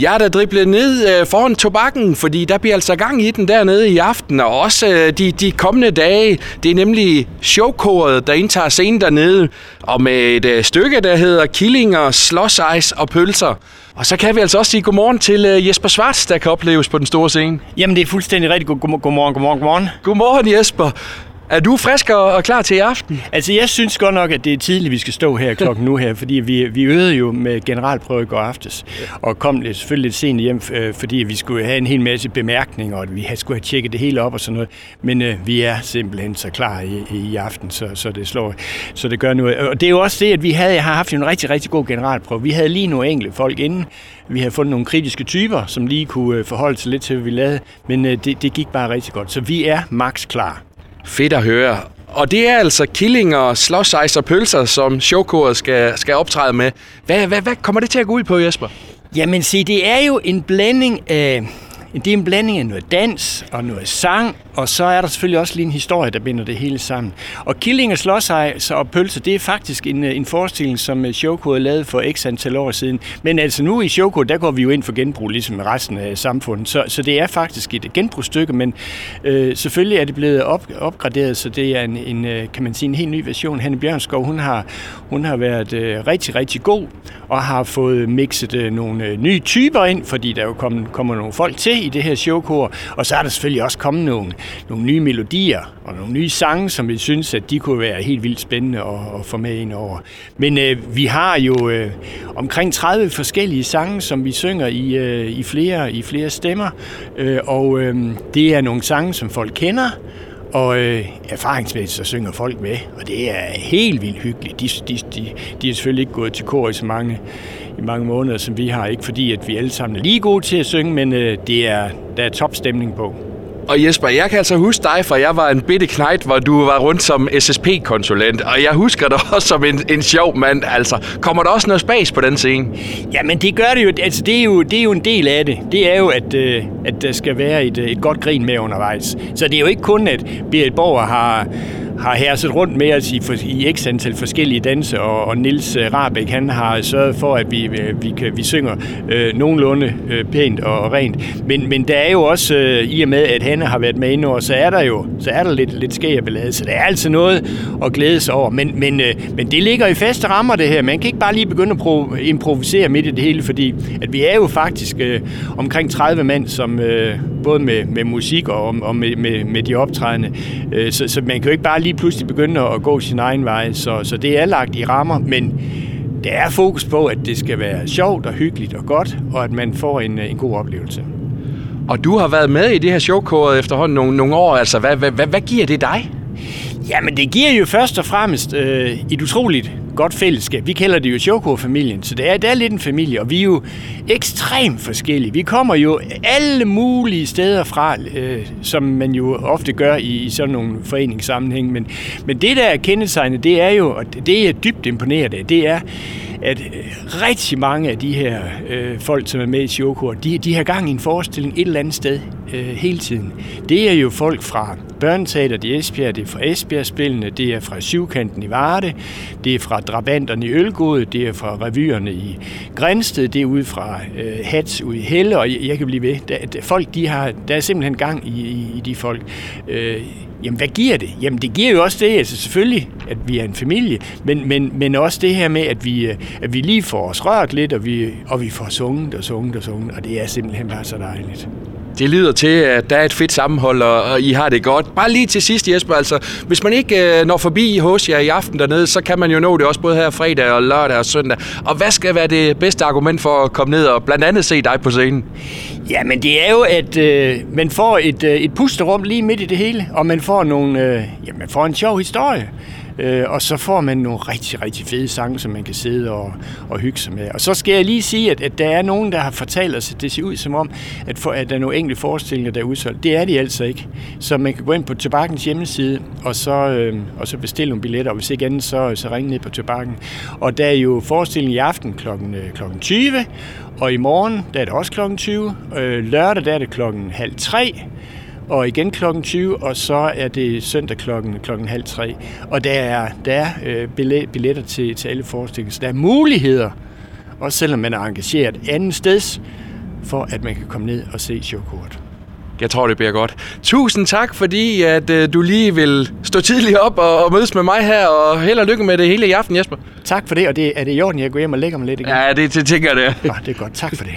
Jeg er da driblet ned øh, foran tobakken, fordi der bliver altså gang i den dernede i aften, og også øh, de, de kommende dage. Det er nemlig showkoret, der indtager scenen dernede, og med et øh, stykke, der hedder Killinger, Slåsejs og Pølser. Og så kan vi altså også sige godmorgen til Jesper Svarts, der kan opleves på den store scene. Jamen, det er fuldstændig rigtigt. God, god, godmorgen, godmorgen, godmorgen. Godmorgen Jesper. Er du frisk og og klar til i aften? Altså, jeg synes godt nok, at det er tidligt, vi skal stå her klokken nu her, fordi vi, vi øvede jo med generalprøve i går aftes, og kom lidt, selvfølgelig lidt sent hjem, øh, fordi vi skulle have en hel masse bemærkninger, og vi skulle have tjekket det hele op og sådan noget. Men øh, vi er simpelthen så klar i, i aften, så, så det slår, så det gør noget. Og det er jo også det, at vi havde, har haft en rigtig, rigtig god generalprøve. Vi havde lige nogle enkelte folk inden. Vi havde fundet nogle kritiske typer, som lige kunne øh, forholde sig lidt til, hvad vi lavede, men øh, det, det gik bare rigtig godt. Så vi er max klar. Fedt at høre. Og det er altså killinger, slåsejs og pølser, som showkoret skal, skal optræde med. Hvad, hvad, hvad kommer det til at gå ud på, Jesper? Jamen se, det er jo en blanding af... Det er en blanding af noget dans og noget sang, og så er der selvfølgelig også lige en historie, der binder det hele sammen. Og Killing og Slåsejs og Pølse, det er faktisk en, en forestilling, som øh, Shoko havde lavet for x antal år siden. Men altså nu i Shoko, der går vi jo ind for genbrug, ligesom med resten af samfundet. Så, så det er faktisk et genbrugsstykke, men øh, selvfølgelig er det blevet op, opgraderet, så det er en, en, øh, kan man sige, en helt ny version. Hanne Bjørnskov, hun har, hun har været øh, rigtig, rigtig god, og har fået mixet øh, nogle øh, nye typer ind, fordi der jo kommer, kommer nogle folk til i det her showkor, og så er der selvfølgelig også kommet nogle, nogle nye melodier og nogle nye sange, som vi synes, at de kunne være helt vildt spændende at, at få med ind over. Men øh, vi har jo øh, omkring 30 forskellige sange, som vi synger i, øh, i, flere, i flere stemmer, øh, og øh, det er nogle sange, som folk kender, og øh, erfaringsmæssigt så synger folk med, og det er helt vildt hyggeligt. De, de, de, de er selvfølgelig ikke gået til kor i så mange, i mange måneder, som vi har. Ikke fordi, at vi alle sammen er lige gode til at synge, men øh, det er, der er topstemning på. Og Jesper, jeg kan altså huske dig, for jeg var en bitte knægt, hvor du var rundt som SSP-konsulent, og jeg husker dig også som en, en sjov mand. Altså, kommer der også noget spas på den scene? Jamen, det gør det jo. Altså, det er jo, det er jo en del af det. Det er jo, at, øh, at der skal være et, øh, et godt grin med undervejs. Så det er jo ikke kun, at Berit Borger har, har herset rundt med os i, i x antal forskellige danse, og, og Nils øh, Rabeck, han har sørget for, at vi, øh, vi, kan, vi synger øh, nogenlunde øh, pænt og rent. Men, men der er jo også, øh, i og med at Hanne har været med over, så er der jo så er der lidt, lidt skæg så det er altså noget at glæde sig over. Men, men, øh, men det ligger i faste rammer, det her. Man kan ikke bare lige begynde at pro- improvisere midt i det hele, fordi at vi er jo faktisk øh, omkring 30 mand, som øh, både med, med musik og, og med, med, med de optrædende, øh, så, så man kan jo ikke bare lige pludselig begynde at gå sin egen vej. Så, så det er lagt i rammer, men der er fokus på, at det skal være sjovt og hyggeligt og godt, og at man får en, en god oplevelse. Og du har været med i det her showkåret efterhånden nogle, nogle år. Altså, hvad, hvad, hvad, hvad giver det dig? Jamen, det giver jo først og fremmest øh, et utroligt godt fællesskab. Vi kalder det jo Choco-familien, så det er, det er lidt en familie, og vi er jo ekstremt forskellige. Vi kommer jo alle mulige steder fra, øh, som man jo ofte gør i, i sådan nogle foreningssammenhæng. Men, men det, der er kendetegnet, det er jo, og det er dybt imponeret af, det er, at øh, rigtig mange af de her øh, folk, som er med i Sjokor, de, de har gang i en forestilling et eller andet sted øh, hele tiden. Det er jo folk fra Børneteater i Esbjerg, det er fra Esbjerg-spillene, det er fra Syvkanten i Varde, det er fra Drabanterne i Ølgod, det er fra revyerne i Grænsted, det er ude fra øh, Hats ude i Helle, og jeg, jeg kan blive ved. Der, der, folk, de har, der er simpelthen gang i, i, i de folk. Øh, Jamen, hvad giver det? Jamen, det giver jo også det, altså selvfølgelig, at vi er en familie, men, men, men også det her med, at vi, øh, at vi lige får os rørt lidt, og vi, og vi får sunget og sunget og sunget, og det er simpelthen bare så dejligt. Det lyder til, at der er et fedt sammenhold, og I har det godt. Bare lige til sidst, Jesper, altså, hvis man ikke øh, når forbi hos jer i aften dernede, så kan man jo nå det også både her fredag og lørdag og søndag. Og hvad skal være det bedste argument for at komme ned og blandt andet se dig på scenen? Ja, men det er jo, at øh, man får et, øh, et pusterum lige midt i det hele, og man får, nogle, øh, ja, man får en sjov historie. Øh, og så får man nogle rigtig, rigtig fede sange, som man kan sidde og, og hygge sig med. Og så skal jeg lige sige, at, at der er nogen, der har fortalt os, at det ser ud som om, at, for, at der er nogle enkelte forestillinger, der er udsolgt. Det er de altså ikke. Så man kan gå ind på Tobakkens hjemmeside, og så, øh, og så bestille nogle billetter, og hvis ikke andet, så, så ringe ned på Tobakken. Og der er jo forestilling i aften kl. Kl. 20, og i morgen der er det også kl. 20. Øh, lørdag der er det klokken halv tre og igen klokken 20, og så er det søndag klokken, klokken halv tre. Og der er, der er øh, billetter til, til alle forestillinger, så der er muligheder, også selvom man er engageret anden steds, for at man kan komme ned og se showkoret. Jeg tror, det bliver godt. Tusind tak, fordi at, øh, du lige vil stå tidligt op og, og mødes med mig her, og held og lykke med det hele i aften, Jesper. Tak for det, og det, er det i orden, jeg går hjem og lægger mig lidt igen? Ja, det, det tænker jeg det. Nå, det er godt. Tak for det.